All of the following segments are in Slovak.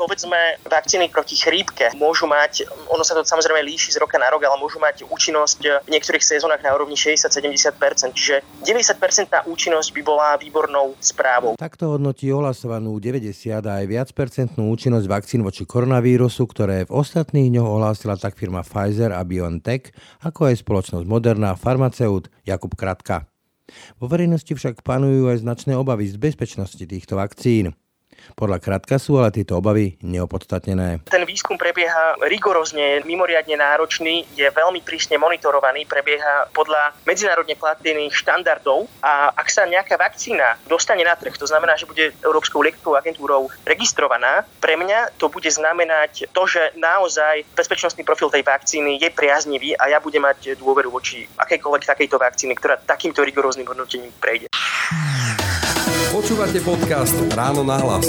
povedzme vakcíny proti chrípke môžu mať, ono sa to samozrejme líši z roka na rok, ale môžu mať účinnosť v niektorých sezónach na úrovni 60-70%, čiže 90% účinnosť by bola výbornou správou. Takto hodnotí ohlasovanú 90 a aj viac percentnú účinnosť vakcín voči koronavírusu, ktoré v ostatných dňoch ohlásila tak firma Pfizer a BioNTech, ako aj spoločnosť Moderna farmaceut Jakub Kratka. Vo verejnosti však panujú aj značné obavy z bezpečnosti týchto vakcín. Podľa Kratka sú ale tieto obavy neopodstatnené. Ten výskum prebieha rigorozne, mimoriadne náročný, je veľmi prísne monitorovaný, prebieha podľa medzinárodne platných štandardov a ak sa nejaká vakcína dostane na trh, to znamená, že bude Európskou liekovou agentúrou registrovaná, pre mňa to bude znamenať to, že naozaj bezpečnostný profil tej vakcíny je priaznivý a ja budem mať dôveru voči akejkoľvek takejto vakcíny, ktorá takýmto rigoróznym hodnotením prejde. Počúvate podcast Ráno na hlas.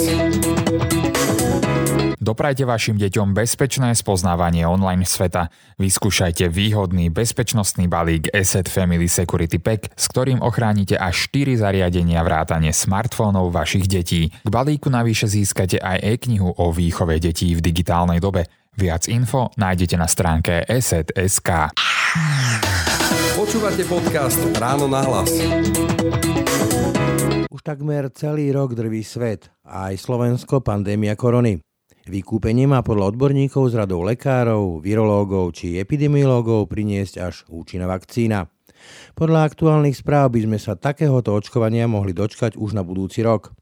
Doprajte vašim deťom bezpečné spoznávanie online sveta. Vyskúšajte výhodný bezpečnostný balík Asset Family Security Pack, s ktorým ochránite až 4 zariadenia vrátane smartfónov vašich detí. K balíku navyše získate aj e-knihu o výchove detí v digitálnej dobe. Viac info nájdete na stránke asset.sk. Počúvate podcast Ráno na hlas. Už takmer celý rok drví svet a aj Slovensko pandémia korony. Vykúpenie má podľa odborníkov z radou lekárov, virológov či epidemiológov priniesť až účinná vakcína. Podľa aktuálnych správ by sme sa takéhoto očkovania mohli dočkať už na budúci rok.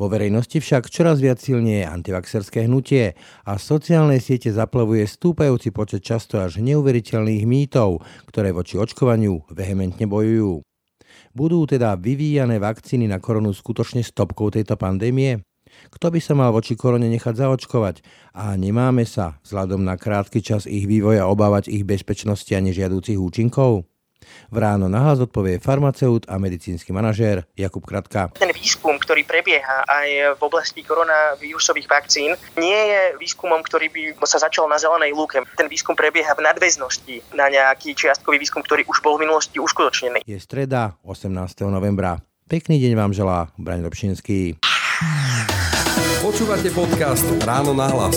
Vo verejnosti však čoraz viac silnie je antivaxerské hnutie a sociálne siete zaplavuje stúpajúci počet často až neuveriteľných mýtov, ktoré voči očkovaniu vehementne bojujú. Budú teda vyvíjané vakcíny na koronu skutočne stopkou tejto pandémie? Kto by sa mal voči korone nechať zaočkovať? A nemáme sa, vzhľadom na krátky čas ich vývoja, obávať ich bezpečnosti a nežiadúcich účinkov? V ráno nahlas odpovie farmaceut a medicínsky manažér Jakub Kratka. Ten výskum, ktorý prebieha aj v oblasti koronavírusových vakcín, nie je výskumom, ktorý by sa začal na zelenej lúke. Ten výskum prebieha v nadväznosti na nejaký čiastkový výskum, ktorý už bol v minulosti uskutočnený. Je streda 18. novembra. Pekný deň vám želá Braň Robšinský. Počúvate podcast Ráno na hlas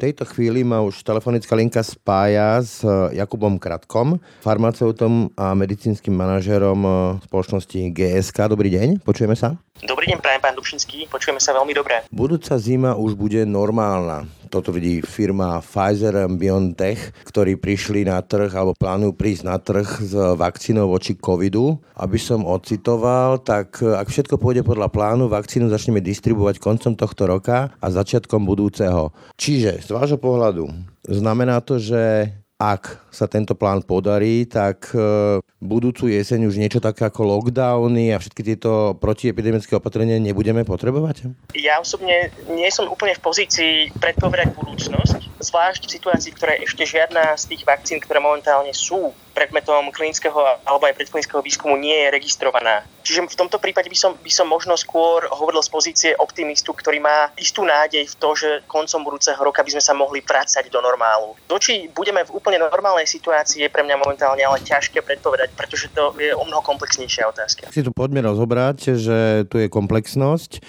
tejto chvíli ma už telefonická linka spája s eh, Jakubom Kratkom, farmaceutom a medicínskym manažérom eh, spoločnosti GSK. Dobrý deň, počujeme sa? Dobrý deň, prajem pán Dubšinský, počujeme sa veľmi dobre. Budúca zima už bude normálna. To tvrdí firma Pfizer BioNTech, ktorí prišli na trh alebo plánujú prísť na trh s vakcínou voči covidu. Aby som ocitoval, tak ak všetko pôjde podľa plánu, vakcínu začneme distribuovať koncom tohto roka a začiatkom budúceho. Čiže z vášho pohľadu znamená to, že ak sa tento plán podarí, tak e, budúcu jeseň už niečo také ako lockdowny a všetky tieto protiepidemické opatrenia nebudeme potrebovať? Ja osobne nie som úplne v pozícii predpovedať budúcnosť, zvlášť v situácii, ktoré ešte žiadna z tých vakcín, ktoré momentálne sú predmetom klinického alebo aj predklinického výskumu nie je registrovaná. Čiže v tomto prípade by som, by som možno skôr hovoril z pozície optimistu, ktorý má istú nádej v to, že koncom budúceho roka by sme sa mohli vrácať do normálu. To, či budeme v úplne normálnej situácii, je pre mňa momentálne ale ťažké predpovedať, pretože to je o mnoho komplexnejšia otázka. Si tu poďme rozobrať, že tu je komplexnosť.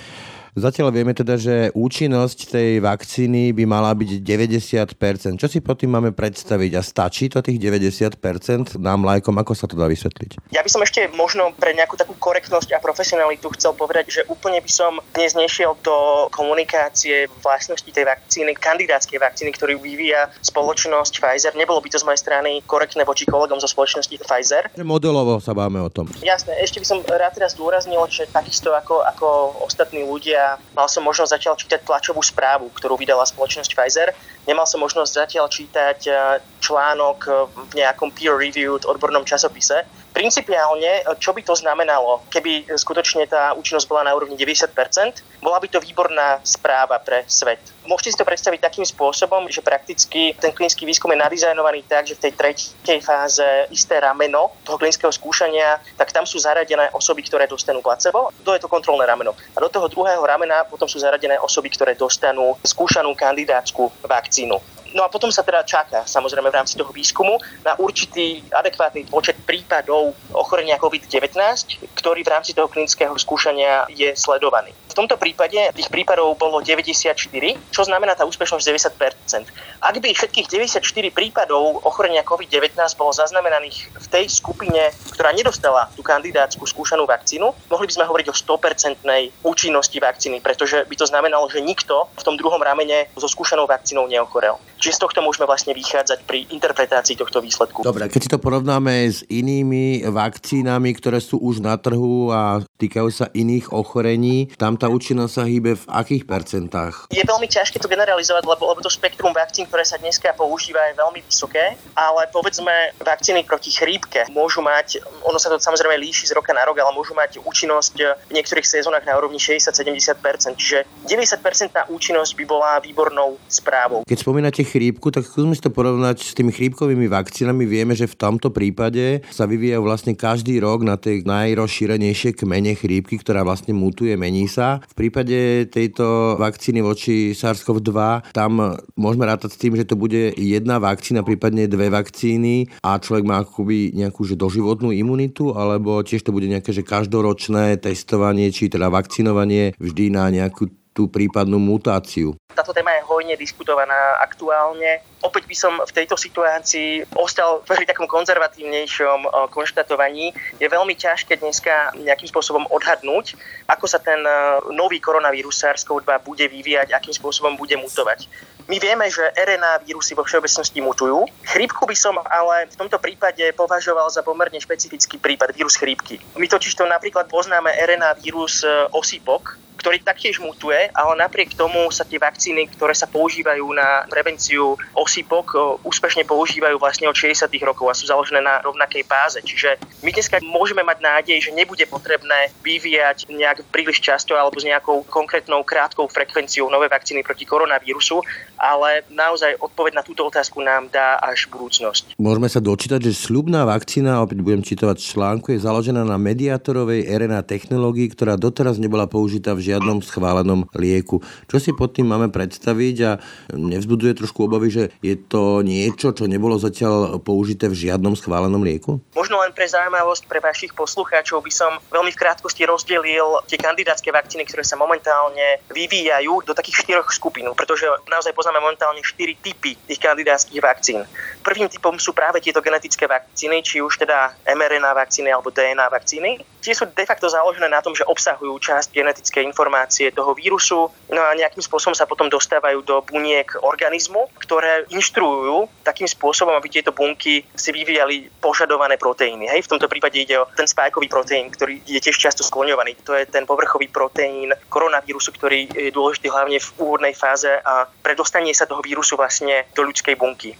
Zatiaľ vieme teda, že účinnosť tej vakcíny by mala byť 90%. Čo si pod tým máme predstaviť? A stačí to tých 90% nám lajkom? Ako sa to dá vysvetliť? Ja by som ešte možno pre nejakú takú korektnosť a profesionalitu chcel povedať, že úplne by som dnes nešiel do komunikácie vlastnosti tej vakcíny, kandidátskej vakcíny, ktorú vyvíja spoločnosť Pfizer. Nebolo by to z mojej strany korektné voči kolegom zo spoločnosti Pfizer. Modelovo sa báme o tom. Jasné, ešte by som rád teraz zdôraznil, že takisto ako, ako ostatní ľudia mal som možnosť zatiaľ čítať tlačovú správu, ktorú vydala spoločnosť Pfizer. Nemal som možnosť zatiaľ čítať eh, článok v nejakom peer-reviewed odbornom časopise. Principiálne, čo by to znamenalo, keby skutočne tá účinnosť bola na úrovni 90%, bola by to výborná správa pre svet. Môžete si to predstaviť takým spôsobom, že prakticky ten klinický výskum je nadizajnovaný tak, že v tej tretej fáze isté rameno toho klinického skúšania, tak tam sú zaradené osoby, ktoré dostanú placebo, to je to kontrolné rameno. A do toho druhého ramena potom sú zaradené osoby, ktoré dostanú skúšanú kandidátsku vakcínu. No a potom sa teda čaká, samozrejme v rámci toho výskumu, na určitý adekvátny počet prípadov ochorenia COVID-19, ktorý v rámci toho klinického skúšania je sledovaný. V tomto prípade tých prípadov bolo 94, čo znamená tá úspešnosť 90%. Ak by všetkých 94 prípadov ochorenia COVID-19 bolo zaznamenaných v tej skupine, ktorá nedostala tú kandidátsku skúšanú vakcínu, mohli by sme hovoriť o 100% účinnosti vakcíny, pretože by to znamenalo, že nikto v tom druhom ramene so skúšanou vakcínou neochorel. Čiže z tohto môžeme vlastne vychádzať pri interpretácii tohto výsledku. Dobre, keď si to porovnáme s inými vakcínami, ktoré sú už na trhu a týkajú sa iných ochorení, tam tá účinnosť sa hýbe v akých percentách? Je veľmi ťažké to generalizovať, lebo, lebo to spektrum vakcín, ktoré sa dneska používa, je veľmi vysoké, ale povedzme vakcíny proti chrípke môžu mať, ono sa to samozrejme líši z roka na rok, ale môžu mať účinnosť v niektorých sezónach na úrovni 60-70%, čiže 90% účinnosť by bola výbornou správou. Keď spomínate chrípku, tak skúsme si to porovnať s tými chrípkovými vakcínami. Vieme, že v tomto prípade sa vyvíjajú vlastne každý rok na tej najrozšírenejšie kmene chrípky, ktorá vlastne mutuje, mení sa. V prípade tejto vakcíny voči SARS-CoV-2 tam môžeme rátať s tým, že to bude jedna vakcína, prípadne dve vakcíny a človek má akoby nejakú že doživotnú imunitu, alebo tiež to bude nejaké že každoročné testovanie, či teda vakcinovanie vždy na nejakú tú prípadnú mutáciu. Táto téma je hojne diskutovaná aktuálne. Opäť by som v tejto situácii ostal pri takom konzervatívnejšom eh, konštatovaní. Je veľmi ťažké dneska nejakým spôsobom odhadnúť, ako sa ten eh, nový koronavírus SARS-CoV-2 bude vyvíjať, akým spôsobom bude mutovať. My vieme, že RNA vírusy vo všeobecnosti mutujú. Chrípku by som ale v tomto prípade považoval za pomerne špecifický prípad vírus chrípky. My totiž to napríklad poznáme RNA vírus eh, osýpok, ktorý taktiež mutuje, ale napriek tomu sa tie vakcíny, ktoré sa používajú na prevenciu osýpok, úspešne používajú vlastne od 60. rokov a sú založené na rovnakej báze. Čiže my dneska môžeme mať nádej, že nebude potrebné vyvíjať nejak príliš často alebo s nejakou konkrétnou krátkou frekvenciou nové vakcíny proti koronavírusu, ale naozaj odpoveď na túto otázku nám dá až budúcnosť. Môžeme sa dočítať, že sľubná vakcína, opäť budem citovať článku, je založená na mediátorovej RNA technológii, ktorá doteraz nebola použitá v žiadnom schválenom lieku. Čo si pod tým máme predstaviť a nevzbudzuje trošku obavy, že je to niečo, čo nebolo zatiaľ použité v žiadnom schválenom lieku? Možno len pre zaujímavosť pre vašich poslucháčov by som veľmi v krátkosti rozdelil tie kandidátske vakcíny, ktoré sa momentálne vyvíjajú do takých štyroch skupín, pretože naozaj poznáme momentálne štyri typy tých kandidátskych vakcín. Prvým typom sú práve tieto genetické vakcíny, či už teda mRNA vakcíny alebo DNA vakcíny. Tie sú de facto založené na tom, že obsahujú časť genetickej informácie toho vírusu, no a nejakým spôsobom sa potom dostávajú do buniek organizmu, ktoré inštruujú takým spôsobom, aby tieto bunky si vyvíjali požadované proteíny. Hej, v tomto prípade ide o ten spajkový proteín, ktorý je tiež často skloňovaný. To je ten povrchový proteín koronavírusu, ktorý je dôležitý hlavne v úvodnej fáze a predostanie sa toho vírusu vlastne do ľudskej bunky.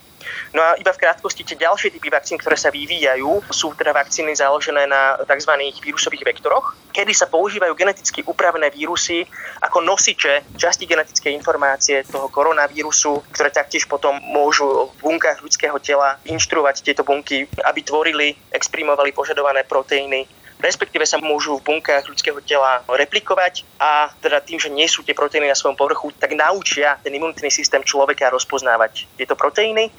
No a iba v krátkosti tie ďalšie typy vakcín, ktoré sa vyvíjajú, sú teda vakcíny založené na tzv. vírusových vektoroch, kedy sa používajú geneticky upravené vírusy ako nosiče časti genetickej informácie toho koronavírusu, ktoré taktiež potom môžu v bunkách ľudského tela inštruovať tieto bunky, aby tvorili, exprimovali požadované proteíny respektíve sa môžu v bunkách ľudského tela replikovať a teda tým, že nie sú tie proteíny na svojom povrchu, tak naučia ten imunitný systém človeka rozpoznávať tieto proteíny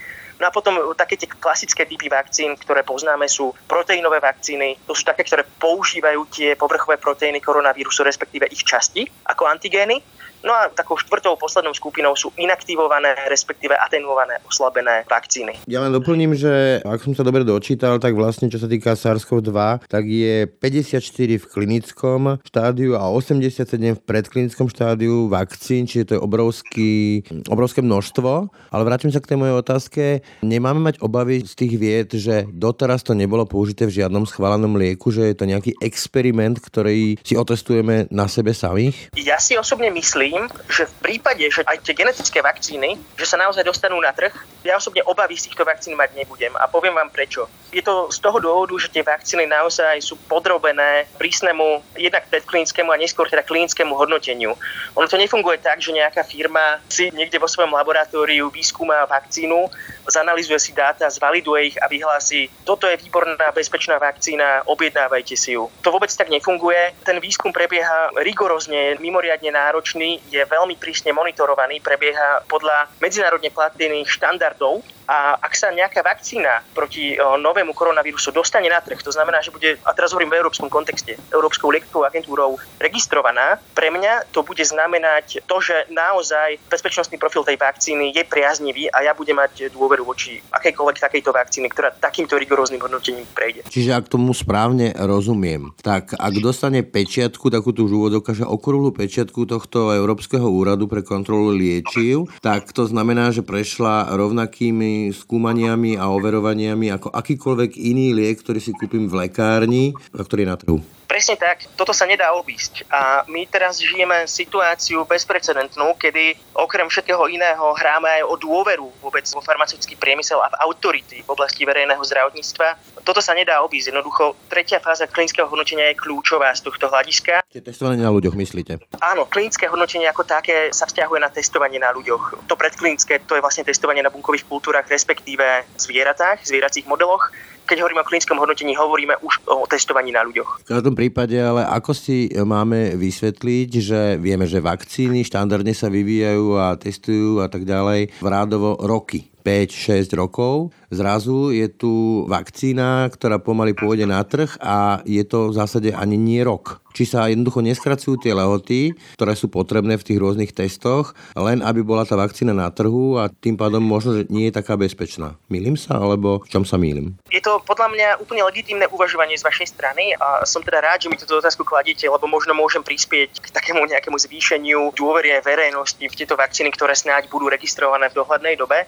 No a potom také tie klasické typy vakcín, ktoré poznáme, sú proteínové vakcíny. To sú také, ktoré používajú tie povrchové proteíny koronavírusu, respektíve ich časti ako antigény. No a takou štvrtou poslednou skupinou sú inaktivované, respektíve atenuované, oslabené vakcíny. Ja len doplním, že ak som sa dobre dočítal, tak vlastne čo sa týka SARS-CoV-2, tak je 54 v klinickom štádiu a 87 v predklinickom štádiu vakcín, čiže to je obrovský, obrovské množstvo. Ale vrátim sa k tej mojej otázke. Nemáme mať obavy z tých vied, že doteraz to nebolo použité v žiadnom schválenom lieku, že je to nejaký experiment, ktorý si otestujeme na sebe samých? Ja si osobne myslím, myslím, že v prípade, že aj tie genetické vakcíny, že sa naozaj dostanú na trh, ja osobne obavy z týchto vakcín mať nebudem a poviem vám prečo. Je to z toho dôvodu, že tie vakcíny naozaj sú podrobené prísnemu jednak predklinickému a neskôr teda klinickému hodnoteniu. Ono to nefunguje tak, že nejaká firma si niekde vo svojom laboratóriu vyskúma vakcínu, zanalizuje si dáta, zvaliduje ich a vyhlási, toto je výborná bezpečná vakcína, objednávajte si ju. To vôbec tak nefunguje. Ten výskum prebieha rigorózne, mimoriadne náročný je veľmi prísne monitorovaný, prebieha podľa medzinárodne platných štandardov a ak sa nejaká vakcína proti novému koronavírusu dostane na trh, to znamená, že bude, a teraz hovorím v európskom kontexte, Európskou liekovou agentúrou registrovaná, pre mňa to bude znamenať to, že naozaj bezpečnostný profil tej vakcíny je priaznivý a ja budem mať dôveru voči akejkoľvek takejto vakcíny, ktorá takýmto rigoróznym hodnotením prejde. Čiže ak tomu správne rozumiem, tak ak dostane pečiatku, takú tú úvodovka, že okrúhlu pečiatku tohto Európskeho úradu pre kontrolu liečiv, tak to znamená, že prešla rovnakými skúmaniami a overovaniami ako akýkoľvek iný liek, ktorý si kúpim v lekárni a ktorý je na trhu. Presne tak, toto sa nedá obísť. A my teraz žijeme situáciu bezprecedentnú, kedy okrem všetkého iného hráme aj o dôveru vôbec vo farmaceutický priemysel a v autority v oblasti verejného zdravotníctva. Toto sa nedá obísť. Jednoducho, tretia fáza klinického hodnotenia je kľúčová z tohto hľadiska. Čiže testovanie na ľuďoch, myslíte? Áno, klinické hodnotenie ako také sa vzťahuje na testovanie na ľuďoch. To predklinické, to je vlastne testovanie na bunkových kultúrach, respektíve zvieratách, zvieracích modeloch keď hovoríme o klinickom hodnotení, hovoríme už o testovaní na ľuďoch. V každom prípade, ale ako si máme vysvetliť, že vieme, že vakcíny štandardne sa vyvíjajú a testujú a tak ďalej v rádovo roky. 5-6 rokov. Zrazu je tu vakcína, ktorá pomaly pôjde na trh a je to v zásade ani nie rok. Či sa jednoducho neskracujú tie lehoty, ktoré sú potrebné v tých rôznych testoch, len aby bola tá vakcína na trhu a tým pádom možno, že nie je taká bezpečná. Mýlim sa, alebo v čom sa mýlim? Je to podľa mňa úplne legitímne uvažovanie z vašej strany a som teda rád, že mi túto otázku kladíte, lebo možno môžem prispieť k takému nejakému zvýšeniu dôvery verejnosti v tieto vakcíny, ktoré snáď budú registrované v dohľadnej dobe.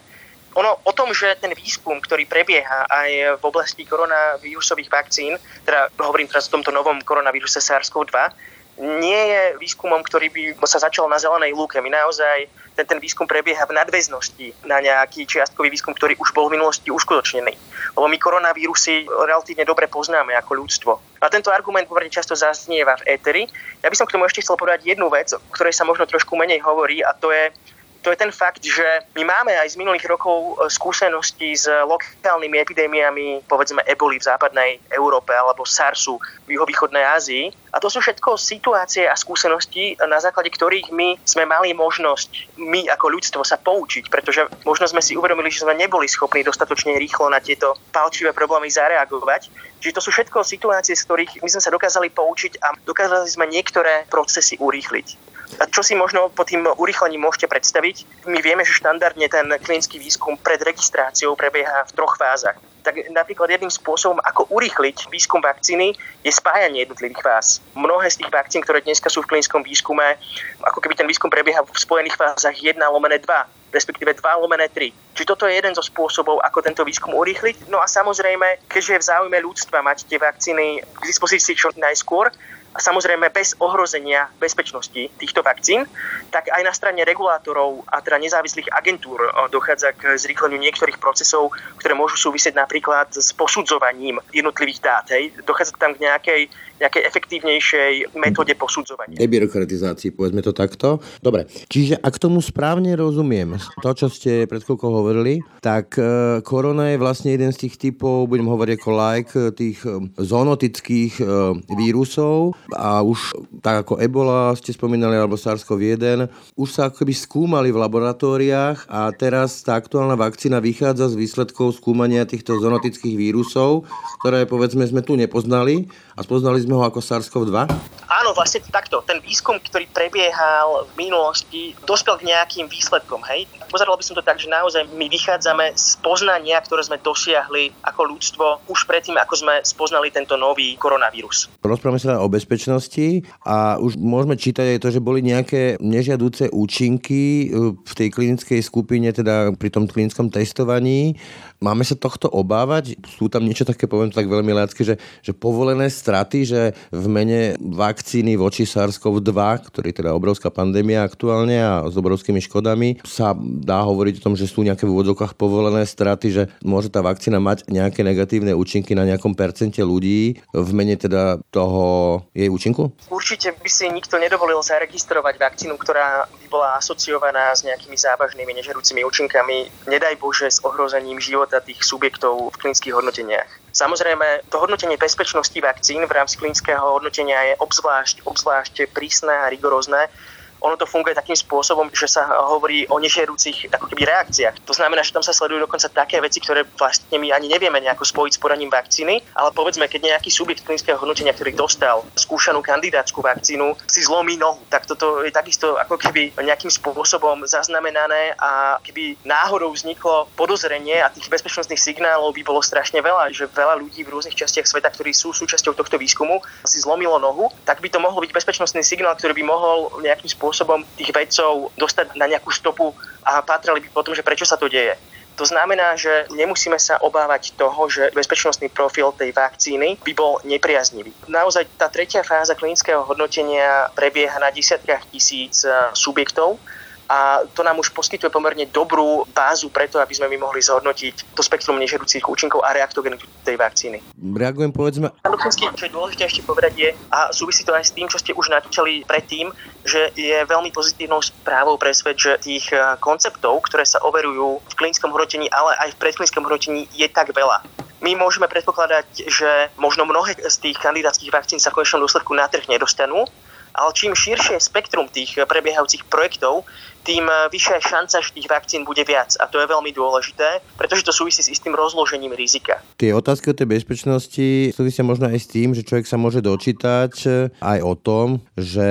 Ono o tom, že ten výskum, ktorý prebieha aj v oblasti koronavírusových vakcín, teda hovorím teraz o tomto novom koronavíruse SARS-CoV-2, nie je výskumom, ktorý by sa začal na zelenej lúke. My naozaj, ten, ten výskum prebieha v nadväznosti na nejaký čiastkový výskum, ktorý už bol v minulosti uskutočnený. Lebo my koronavírusy relatívne dobre poznáme ako ľudstvo. A tento argument pomerne často zaznieva v éteri. Ja by som k tomu ešte chcel povedať jednu vec, o ktorej sa možno trošku menej hovorí, a to je to je ten fakt, že my máme aj z minulých rokov e, skúsenosti s lokálnymi epidémiami, povedzme eboli v západnej Európe alebo SARSu v juhovýchodnej Ázii. A to sú všetko situácie a skúsenosti, na základe ktorých my sme mali možnosť, my ako ľudstvo sa poučiť, pretože možno sme si uvedomili, že sme neboli schopní dostatočne rýchlo na tieto palčivé problémy zareagovať. Čiže to sú všetko situácie, z ktorých my sme sa dokázali poučiť a dokázali sme niektoré procesy urýchliť. A čo si možno po tým urýchlením môžete predstaviť? My vieme, že štandardne ten klinický výskum pred registráciou prebieha v troch fázach. Tak napríklad jedným spôsobom, ako urýchliť výskum vakcíny, je spájanie jednotlivých fáz. Mnohé z tých vakcín, ktoré dneska sú v klinickom výskume, ako keby ten výskum prebieha v spojených fázach 1 lomené 2 respektíve 2 lomené 3. Čiže toto je jeden zo spôsobov, ako tento výskum urýchliť. No a samozrejme, keďže je v záujme ľudstva mať tie vakcíny k dispozícii čo najskôr, samozrejme bez ohrozenia bezpečnosti týchto vakcín, tak aj na strane regulátorov a teda nezávislých agentúr dochádza k zrýchleniu niektorých procesov, ktoré môžu súvisieť napríklad s posudzovaním jednotlivých dát. Hej. Dochádza tam k nejakej nejakej efektívnejšej metóde posudzovania. Debirokratizácii, povedzme to takto. Dobre, čiže ak tomu správne rozumiem, to, čo ste pred chvíľkou hovorili, tak e, korona je vlastne jeden z tých typov, budem hovoriť ako like, tých e, zoonotických e, vírusov a už tak ako Ebola ste spomínali, alebo SARS-CoV-1, už sa akoby skúmali v laboratóriách a teraz tá aktuálna vakcína vychádza z výsledkov skúmania týchto zoonotických vírusov, ktoré povedzme sme tu nepoznali a spoznali sme ho ako SARS-CoV-2? Áno, vlastne takto. Ten výskum, ktorý prebiehal v minulosti, dospel k nejakým výsledkom. Hej? Pozeral by som to tak, že naozaj my vychádzame z poznania, ktoré sme dosiahli ako ľudstvo už predtým, ako sme spoznali tento nový koronavírus. Rozprávame sa o bezpečnosti a už môžeme čítať aj to, že boli nejaké nežiadúce účinky e, v tej klinickej skupine, teda pri tom klinickom testovaní. Máme sa tohto obávať? Sú tam niečo také, poviem to tak veľmi lácky, že, že povolené straty, že v mene vakcíny voči SARS-CoV-2, ktorý je teda obrovská pandémia aktuálne a s obrovskými škodami, sa dá hovoriť o tom, že sú nejaké v úvodzokách povolené straty, že môže tá vakcína mať nejaké negatívne účinky na nejakom percente ľudí v mene teda toho jej účinku? Určite by si nikto nedovolil zaregistrovať vakcínu, ktorá by bola asociovaná s nejakými závažnými nežerúcimi účinkami, nedaj Bože s ohrozením života tých subjektov v klinických hodnoteniach. Samozrejme, to hodnotenie bezpečnosti vakcín v rámci klinického hodnotenia je obzvlášť, obzvlášť prísne a rigorózne ono to funguje takým spôsobom, že sa hovorí o nežiarucich ako keby reakciách. To znamená, že tam sa sledujú dokonca také veci, ktoré vlastne my ani nevieme nejako spojiť s podaním vakcíny, ale povedzme, keď nejaký subjekt klinického hodnotenia, ktorý dostal skúšanú kandidátsku vakcínu, si zlomí nohu, tak toto je takisto ako keby nejakým spôsobom zaznamenané a keby náhodou vzniklo podozrenie a tých bezpečnostných signálov by bolo strašne veľa, že veľa ľudí v rôznych častiach sveta, ktorí sú súčasťou tohto výskumu, si zlomilo nohu, tak by to mohol byť bezpečnostný signál, ktorý by mohol nejakým spôsobom tých vedcov dostať na nejakú stopu a patrali by potom, že prečo sa to deje. To znamená, že nemusíme sa obávať toho, že bezpečnostný profil tej vakcíny by bol nepriaznivý. Naozaj tá tretia fáza klinického hodnotenia prebieha na desiatkách tisíc subjektov a to nám už poskytuje pomerne dobrú bázu preto, aby sme my mohli zhodnotiť to spektrum nežiaducich účinkov a reaktogenitu tej vakcíny. Reagujem povedzme. Čo je dôležité ešte povedať je, a súvisí to aj s tým, čo ste už načali predtým, že je veľmi pozitívnou správou pre svet, že tých eh, konceptov, ktoré sa overujú v klinickom hodnotení, ale aj v predklinickom hodnotení je tak veľa. My môžeme predpokladať, že možno mnohé z tých kandidátskych vakcín sa v konečnom dôsledku na trh nedostanú, ale čím širšie spektrum tých prebiehajúcich projektov, tým eh, vyššia šanca, že tých vakcín bude viac. A to je veľmi dôležité, pretože to súvisí s istým rozložením rizika. Tie otázky o tej bezpečnosti súvisia možno aj s tým, že človek sa môže dočítať eh, aj o tom, že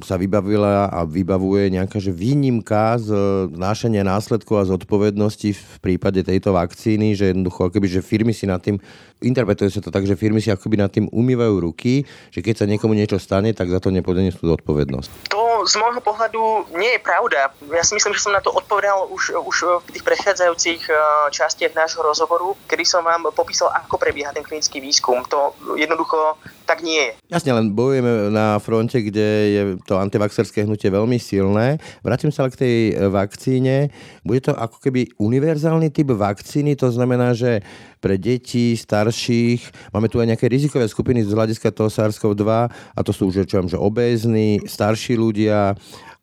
sa vybavila a vybavuje nejaká že výnimka z nášania následkov a zodpovednosti v prípade tejto vakcíny, že jednoducho akoby, že firmy si nad tým, interpretuje sa to tak, že firmy si akoby nad tým umývajú ruky, že keď sa niekomu niečo stane, tak za to nepodnesú zodpovednosť. To z môjho pohľadu nie je pravda. Ja si myslím, že som na to odpovedal už, už v tých predchádzajúcich eh, častiach nášho rozhovoru, kedy som vám popísal, ako prebieha ten klinický výskum. To jednoducho tak nie je. Jasne, len bojujeme na fronte, kde je to antivaxerské hnutie veľmi silné. Vrátim sa ale k tej vakcíne. Bude to ako keby univerzálny typ vakcíny, to znamená, že pre deti, starších. Máme tu aj nejaké rizikové skupiny z hľadiska toho SARS-CoV-2 a to sú už, čo že obézni, starší ľudia,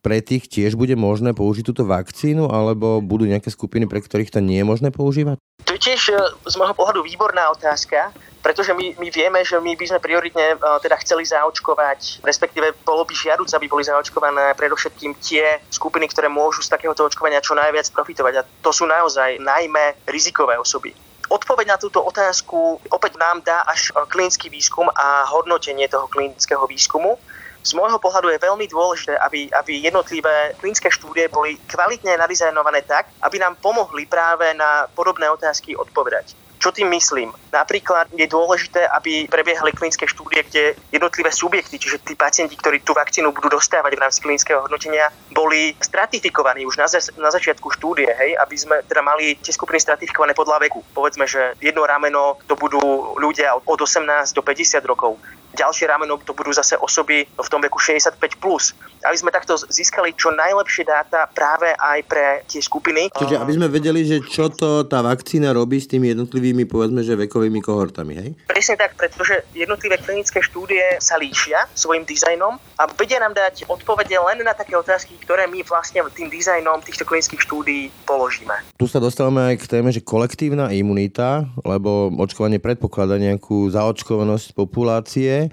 pre tých tiež bude možné použiť túto vakcínu, alebo budú nejaké skupiny, pre ktorých to nie je možné používať? To je tiež e, z môjho pohľadu výborná otázka, pretože my, my vieme, že my by sme prioritne e, teda chceli zaočkovať, respektíve bolo by žiaduc, aby boli zaočkované predovšetkým tie skupiny, ktoré môžu z takéhoto očkovania čo najviac profitovať. A to sú naozaj najmä rizikové osoby. Odpoveď na túto otázku opäť nám dá až klinický výskum a hodnotenie toho klinického výskumu. Z môjho pohľadu je veľmi dôležité, aby, aby jednotlivé klinické štúdie boli kvalitne nadizajnované tak, aby nám pomohli práve na podobné otázky odpovedať. Čo tým myslím? Napríklad je dôležité, aby prebiehali klinické štúdie, kde jednotlivé subjekty, čiže tí pacienti, ktorí tú vakcínu budú dostávať v rámci klinického hodnotenia, boli stratifikovaní už na, na začiatku štúdie, hej, aby sme teda mali tie skupiny stratifikované podľa veku. Povedzme, že jedno rameno to budú ľudia od 18 do 50 rokov, ďalšie rameno to budú zase osoby v tom veku 65+. Plus. Aby sme takto získali čo najlepšie dáta práve aj pre tie skupiny. Čiže aby sme vedeli, že čo to tá vakcína robí s tými jednotlivými, povedzme, že vekovými kohortami, hej? Presne tak, pretože jednotlivé klinické štúdie sa líšia svojim dizajnom a vedia nám dať odpovede len na také otázky, ktoré my vlastne tým dizajnom týchto klinických štúdií položíme. Tu sa dostávame aj k téme, že kolektívna imunita, lebo očkovanie predpokladá nejakú zaočkovanosť populácie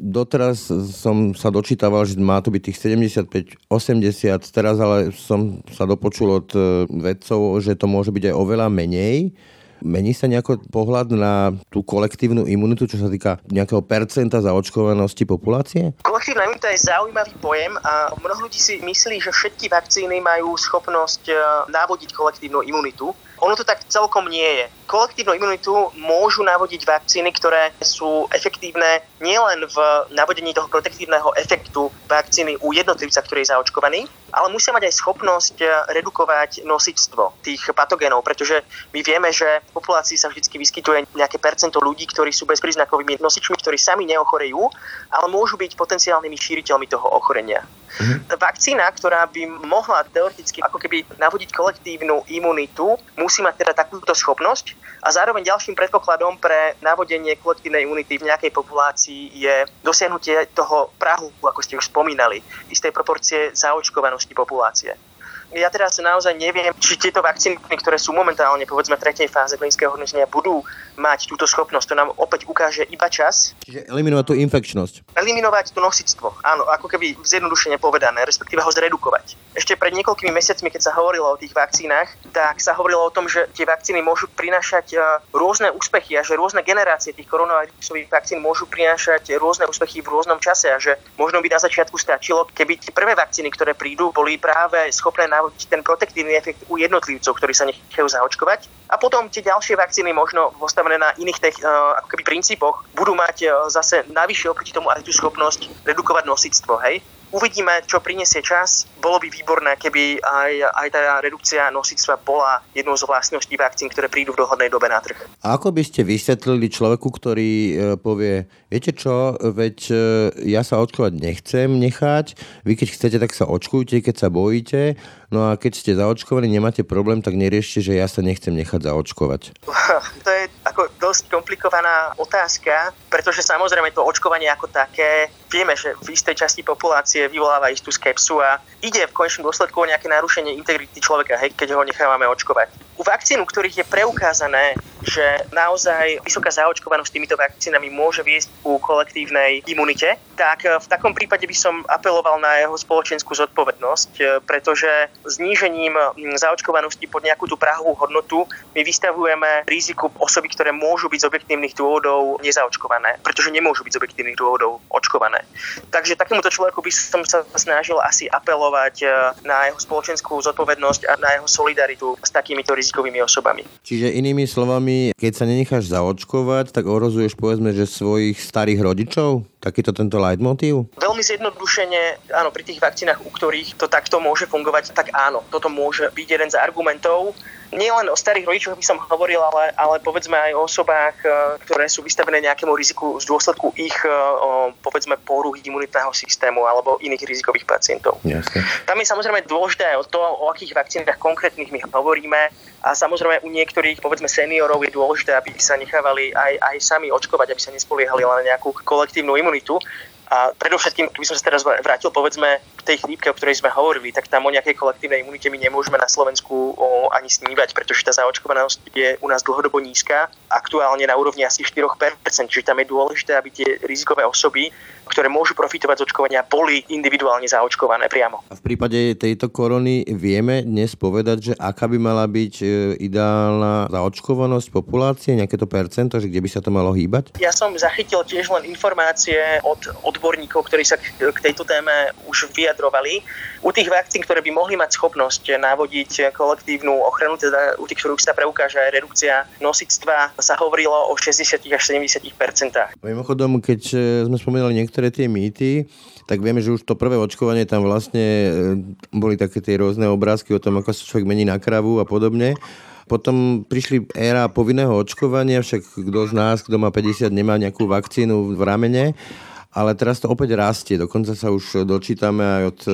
Doteraz som sa dočítaval, že má to byť tých 75-80, teraz ale som sa dopočul od e, vedcov, že to môže byť aj oveľa menej. Mení sa nejako pohľad na tú kolektívnu imunitu, čo sa týka nejakého percenta zaočkovanosti populácie? Kolektívna imunita je zaujímavý pojem a mnoho ľudí si myslí, že všetky vakcíny majú schopnosť e, navodiť kolektívnu imunitu. Ono to tak celkom nie je. Kolektívnu imunitu môžu navodiť vakcíny, ktoré sú efektívne nielen v navodení toho protektívneho efektu vakcíny u jednotlivca, ktorý je zaočkovaný, ale musia mať aj schopnosť eh, redukovať nosičstvo tých patogénov, pretože my vieme, že v populácii sa vždy vyskytuje nejaké percento ľudí, ktorí sú bezpríznakovými nosičmi, ktorí sami neochorejú, ale môžu byť potenciálnymi šíriteľmi toho ochorenia. Mm-hmm. Vakcína, ktorá by mohla teoreticky ako keby navodiť kolektívnu imunitu, musí mať teda takúto schopnosť a zároveň ďalším predpokladom pre navodenie kolektívnej imunity v nejakej populácii je dosiahnutie toho prahu, ako ste už spomínali, istej proporcie zaočkovanosti populácie. Ja teraz naozaj neviem, či tieto vakcíny, ktoré sú momentálne povedzme v tretej fáze klinického hodnotenia, budú mať túto schopnosť. To nám opäť ukáže iba čas. Čiže eliminovať tú infekčnosť. Eliminovať to nosictvo. Áno, ako keby zjednodušene povedané, respektíve ho zredukovať. Ešte pred niekoľkými mesiacmi, keď sa hovorilo o tých vakcínach, tak sa hovorilo o tom, že tie vakcíny môžu prinášať e, rôzne úspechy a že rôzne generácie tých koronavírusových vakcín môžu prinášať rôzne úspechy v rôznom čase a že možno by na začiatku stačilo, keby tie prvé vakcíny, ktoré prídu, boli práve schopné navodiť ten protektívny efekt u jednotlivcov, ktorí sa nechajú zaočkovať. A potom tie ďalšie vakcíny možno postavené na iných tech, uh, ako keby princípoch budú mať uh, zase navyše oproti tomu aj tú schopnosť redukovať nosictvo. Hej? Uvidíme, čo prinesie čas. Bolo by výborné, keby aj, aj tá redukcia nosictva bola jednou z vlastností vakcín, ktoré prídu v dohodnej dobe na trh. A ako by ste vysvetlili človeku, ktorý e, povie, viete čo, veď e, ja sa očkovať nechcem nechať, vy keď chcete, tak sa očkujte, keď sa bojíte, no a keď ste zaočkovaní, nemáte problém, tak neriešte, že ja sa nechcem nechať zaočkovať. To je dosť komplikovaná otázka, pretože samozrejme to očkovanie ako také, vieme, že v istej časti populácie vyvoláva istú skepsu a ide v konečnom dôsledku o nejaké narušenie integrity človeka, hej, keď ho nechávame očkovať. U vakcín, u ktorých je preukázané, že naozaj vysoká zaočkovanosť týmito vakcínami môže viesť ku kolektívnej imunite, tak v takom prípade by som apeloval na jeho spoločenskú zodpovednosť, pretože znížením zaočkovanosti pod nejakú tú prahovú hodnotu my vystavujeme riziku osoby, ktoré môžu byť z objektívnych dôvodov nezaočkované, pretože nemôžu byť z objektívnych dôvodov očkované. Takže takémuto človeku by som sa snažil asi apelovať e, na jeho spoločenskú zodpovednosť a na jeho solidaritu s takýmito rizikovými osobami. Čiže inými slovami, keď sa nenecháš zaočkovať, tak ohrozuješ povedzme, že svojich starých rodičov? Takýto tento leitmotív? Veľmi zjednodušene, áno, pri tých vakcínach, u ktorých to takto môže fungovať, tak áno, toto môže byť jeden z argumentov nielen o starých rodičoch by som hovoril, ale, ale povedzme aj o osobách, e, ktoré sú vystavené nejakému riziku z dôsledku ich, e, povedzme, poruchy imunitného systému alebo iných rizikových pacientov. Jasne. Tam je samozrejme dôležité o to, o akých vakcínach konkrétnych my hovoríme a samozrejme u niektorých, povedzme, seniorov je dôležité, aby sa nechávali aj, aj sami očkovať, aby sa nespoliehali len na nejakú kolektívnu imunitu. A predovšetkým, keby som sa teraz vrátil povedzme tej chrípke, o ktorej sme hovorili, tak tam o nejakej kolektívnej imunite my nemôžeme na Slovensku o, ani snívať, pretože tá zaočkovanosť je u nás dlhodobo nízka, aktuálne na úrovni asi 4%, čiže tam je dôležité, aby tie rizikové osoby ktoré môžu profitovať z očkovania, boli individuálne zaočkované priamo. A v prípade tejto korony vieme dnes povedať, že aká by mala byť e, ideálna zaočkovanosť populácie, nejaké to percento, že kde by sa to malo hýbať? Ja som zachytil tiež len informácie od odborníkov, ktorí sa k tejto téme už vyjadrovali. U tých vakcín, ktoré by mohli mať schopnosť navodiť kolektívnu ochranu, teda u tých, ktorých sa preukáže aj redukcia nosictva, sa hovorilo o 60 až 70 percentách. Mimochodom, keď e, sme spomínali niektoré tie mýty, tak vieme, že už to prvé očkovanie tam vlastne e, boli také tie rôzne obrázky o tom, ako sa človek mení na kravu a podobne. Potom prišli éra povinného očkovania, však kto z nás, kto má 50, nemá nejakú vakcínu v ramene ale teraz to opäť rastie. Dokonca sa už dočítame aj od e,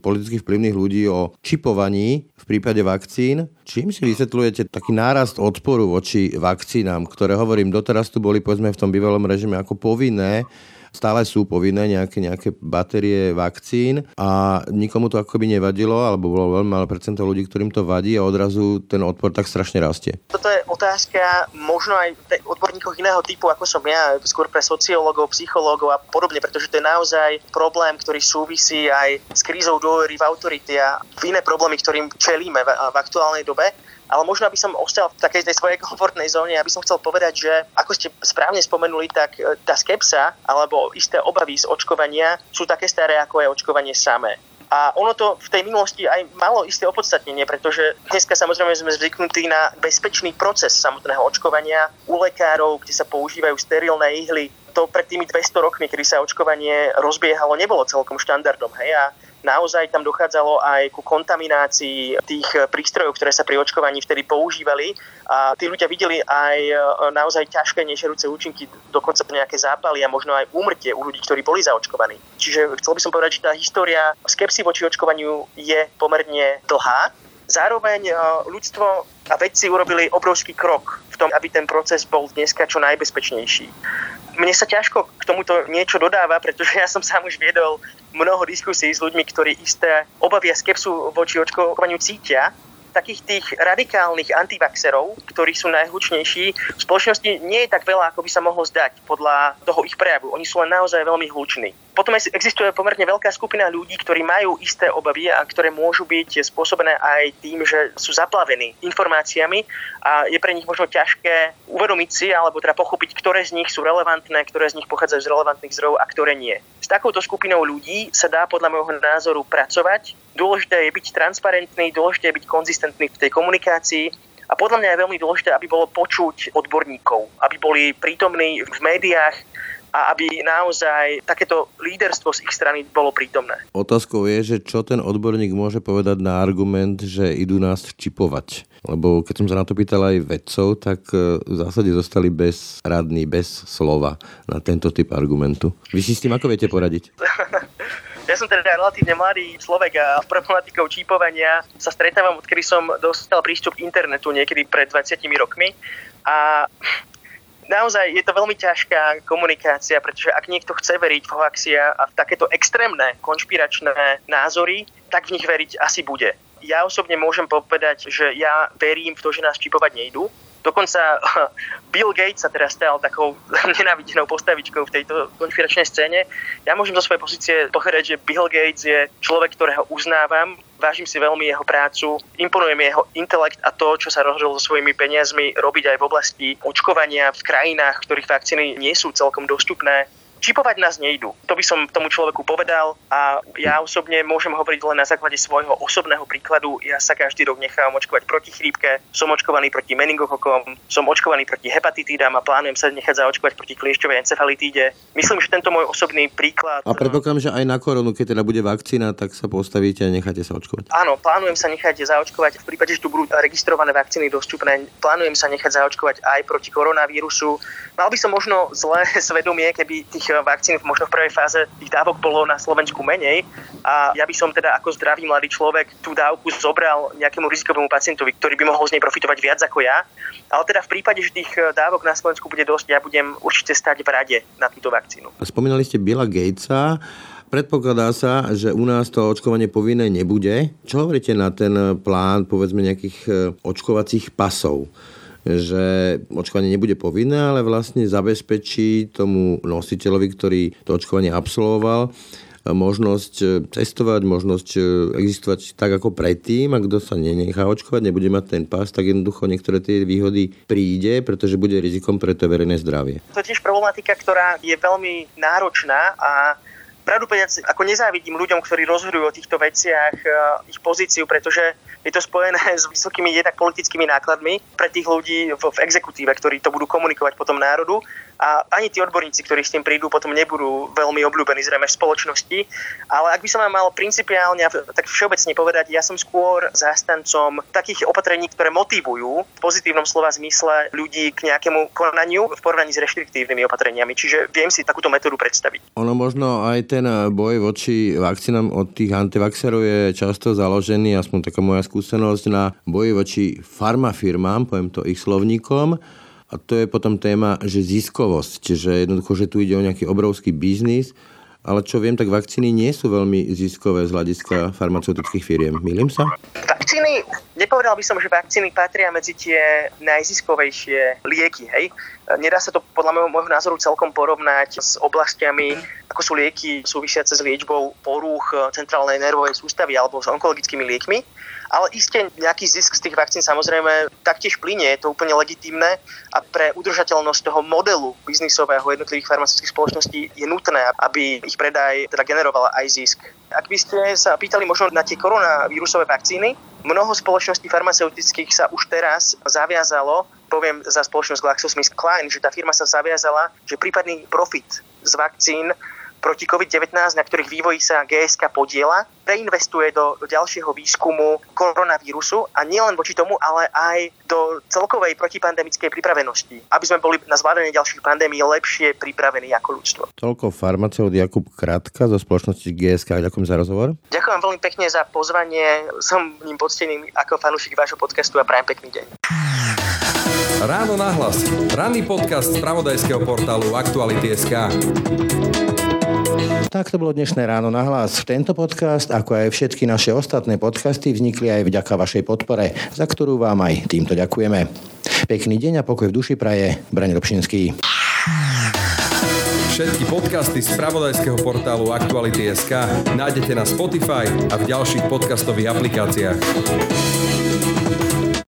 politických vplyvných ľudí o čipovaní v prípade vakcín. Čím si vysvetľujete taký nárast odporu voči vakcínám, ktoré hovorím, doteraz tu boli povedzme v tom bývalom režime ako povinné, stále sú povinné nejaké, nejaké batérie vakcín a nikomu to akoby nevadilo, alebo bolo veľmi malé percento ľudí, ktorým to vadí a odrazu ten odpor tak strašne rastie. Toto je otázka možno aj odborníkov iného typu, ako som ja, skôr pre sociológov, psychológov a podobne, pretože to je naozaj problém, ktorý súvisí aj s krízou dôvery v autority a iné problémy, ktorým čelíme v, v aktuálnej dobe. Ale možno, aby som ostal v takej tej svojej komfortnej zóne, aby som chcel povedať, že ako ste správne spomenuli, tak e, tá skepsa alebo isté obavy z očkovania sú také staré, ako je očkovanie samé. A ono to v tej minulosti aj malo isté opodstatnenie, pretože dneska samozrejme sme zvyknutí na bezpečný proces samotného očkovania u lekárov, kde sa používajú sterilné ihly. To pred tými 200 rokmi, kedy sa očkovanie rozbiehalo, nebolo celkom štandardom. Hej? A naozaj tam dochádzalo aj ku kontaminácii tých prístrojov, ktoré sa pri očkovaní vtedy používali a tí ľudia videli aj e, naozaj ťažké nešerúce účinky, dokonca nejaké zápaly a možno aj úmrtie u ľudí, ktorí boli zaočkovaní. Čiže chcel by som povedať, že tá história skepsy voči očkovaniu je pomerne dlhá. Zároveň e, ľudstvo a vedci urobili obrovský krok v tom, aby ten proces bol dneska čo najbezpečnejší. Mne sa ťažko k tomuto niečo dodáva, pretože ja som sám už viedol mnoho diskusí s ľuďmi, ktorí isté obavy a skepsu voči očkovaniu cítia takých tých radikálnych antivaxerov, ktorí sú najhlučnejší, v spoločnosti nie je tak veľa, ako by sa mohlo zdať podľa toho ich prejavu. Oni sú len naozaj veľmi hluční. Potom existuje pomerne veľká skupina ľudí, ktorí majú isté obavy a ktoré môžu byť spôsobené aj tým, že sú zaplavení informáciami a je pre nich možno ťažké uvedomiť si alebo teda pochopiť, ktoré z nich sú relevantné, ktoré z nich pochádzajú z relevantných zdrojov a ktoré nie. S takouto skupinou ľudí sa dá podľa môjho názoru pracovať. Dôležité je byť transparentný, dôležité je byť konzistentný v tej komunikácii a podľa mňa je veľmi dôležité, aby bolo počuť odborníkov, aby boli prítomní v médiách, a aby naozaj takéto líderstvo z ich strany bolo prítomné. Otázkou je, že čo ten odborník môže povedať na argument, že idú nás čipovať. Lebo keď som sa na to pýtal aj vedcov, tak e, v zásade zostali bez radný, bez slova na tento typ argumentu. Vy si s tým ako viete poradiť? Ja som teda relatívne mladý človek a s problematikou čípovania sa stretávam, odkedy som dostal prístup k internetu niekedy pred 20 rokmi. A naozaj je to veľmi ťažká komunikácia, pretože ak niekto chce veriť v hoaxia a v takéto extrémne konšpiračné názory, tak v nich veriť asi bude. Ja osobne môžem povedať, že ja verím v to, že nás čipovať nejdu. Dokonca Bill Gates sa teraz stal takou nenávidenou postavičkou v tejto konšpiračnej scéne. Ja môžem zo svojej pozície povedať, že Bill Gates je človek, ktorého uznávam, vážim si veľmi jeho prácu, imponuje mi jeho intelekt a to, čo sa rozhodol so svojimi peniazmi robiť aj v oblasti očkovania v krajinách, v ktorých vakcíny nie sú celkom dostupné čipovať nás nejdu. To by som tomu človeku povedal a ja osobne môžem hovoriť len na základe svojho osobného príkladu. Ja sa každý rok nechám očkovať proti chrípke, som očkovaný proti meningokokom, som očkovaný proti hepatitídam a plánujem sa nechať zaočkovať proti kliešťovej encefalitíde. Myslím, že tento môj osobný príklad... A predpokladám, že aj na koronu, keď teda bude vakcína, tak sa postavíte a necháte sa očkovať. Áno, plánujem sa nechať zaočkovať v prípade, že tu budú registrované vakcíny dostupné. Plánujem sa nechať zaočkovať aj proti koronavírusu. Mal by som možno zlé svedomie, keby tých vakcín možno v prvej fáze tých dávok bolo na Slovensku menej a ja by som teda ako zdravý mladý človek tú dávku zobral nejakému rizikovému pacientovi, ktorý by mohol z nej profitovať viac ako ja. Ale teda v prípade, že tých eh, dávok na Slovensku bude dosť, ja budem určite stať v rade na túto vakcínu. Spomínali ste Billa Gatesa. Predpokladá sa, že u nás to očkovanie povinné nebude. Čo hovoríte na ten plán, povedzme, nejakých eh, očkovacích pasov? Že očkovanie nebude povinné, ale vlastne zabezpečí tomu nositeľovi, ktorý to očkovanie absolvoval, možnosť cestovať, možnosť existovať tak ako predtým a kto sa nenechá očkovať, nebude mať ten pás, tak jednoducho niektoré tie výhody príde, pretože bude rizikom pre to verejné zdravie. To je tiež problematika, ktorá je veľmi náročná a pravdu povedať, ako nezávidím ľuďom, ktorí rozhodujú o týchto veciach, ich pozíciu, pretože je to spojené s vysokými jednak politickými nákladmi pre tých ľudí v, v exekutíve, ktorí to budú komunikovať potom národu a ani tí odborníci, ktorí s tým prídu, potom nebudú veľmi obľúbení zrejme v spoločnosti. Ale ak by som vám mal principiálne tak všeobecne povedať, ja som skôr zástancom takých opatrení, ktoré motivujú v pozitívnom slova zmysle ľudí k nejakému konaniu v porovnaní s reštriktívnymi opatreniami. Čiže viem si takúto metódu predstaviť. Ono možno aj ten boj voči vakcínám od tých antivaxerov je často založený, aspoň taká moja skúsenosť, na boji voči farmafirmám, poviem to ich slovníkom, a to je potom téma, že ziskovosť, že jednoducho, že tu ide o nejaký obrovský biznis, ale čo viem, tak vakcíny nie sú veľmi ziskové z hľadiska farmaceutických firiem. Milím sa? Vakcíny, nepovedal by som, že vakcíny patria medzi tie najziskovejšie lieky, hej. Nedá sa to podľa môjho názoru celkom porovnať s oblastiami, ako sú lieky súvisiace s liečbou porúch centrálnej nervovej sústavy alebo s onkologickými liekmi ale iste nejaký zisk z tých vakcín samozrejme taktiež plinie, je to úplne legitímne a pre udržateľnosť toho modelu biznisového jednotlivých farmaceutických spoločností je nutné, aby ich predaj teda generovala aj zisk. Ak by ste sa pýtali možno na tie koronavírusové vakcíny, mnoho spoločností farmaceutických sa už teraz zaviazalo poviem za spoločnosť GlaxoSmithKline, že tá firma sa zaviazala, že prípadný profit z vakcín proti COVID-19, na ktorých vývoji sa GSK podiela, reinvestuje do, do ďalšieho výskumu koronavírusu a nielen voči tomu, ale aj do celkovej protipandemickej pripravenosti, aby sme boli na zvládanie ďalších pandémií lepšie pripravení ako ľudstvo. Toľko farmaceut Jakub Kratka zo spoločnosti GSK. Ďakujem za rozhovor. Ďakujem veľmi pekne za pozvanie. Som ním poctený ako fanúšik vášho podcastu a prajem pekný deň. Ráno nahlas. Ranný podcast z pravodajského portálu Aktuality.sk. Tak to bolo dnešné ráno na hlas. Tento podcast, ako aj všetky naše ostatné podcasty, vznikli aj vďaka vašej podpore, za ktorú vám aj týmto ďakujeme. Pekný deň a pokoj v duši praje, Braň Robšinský. Všetky podcasty z pravodajského portálu Aktuality.sk nájdete na Spotify a v ďalších podcastových aplikáciách.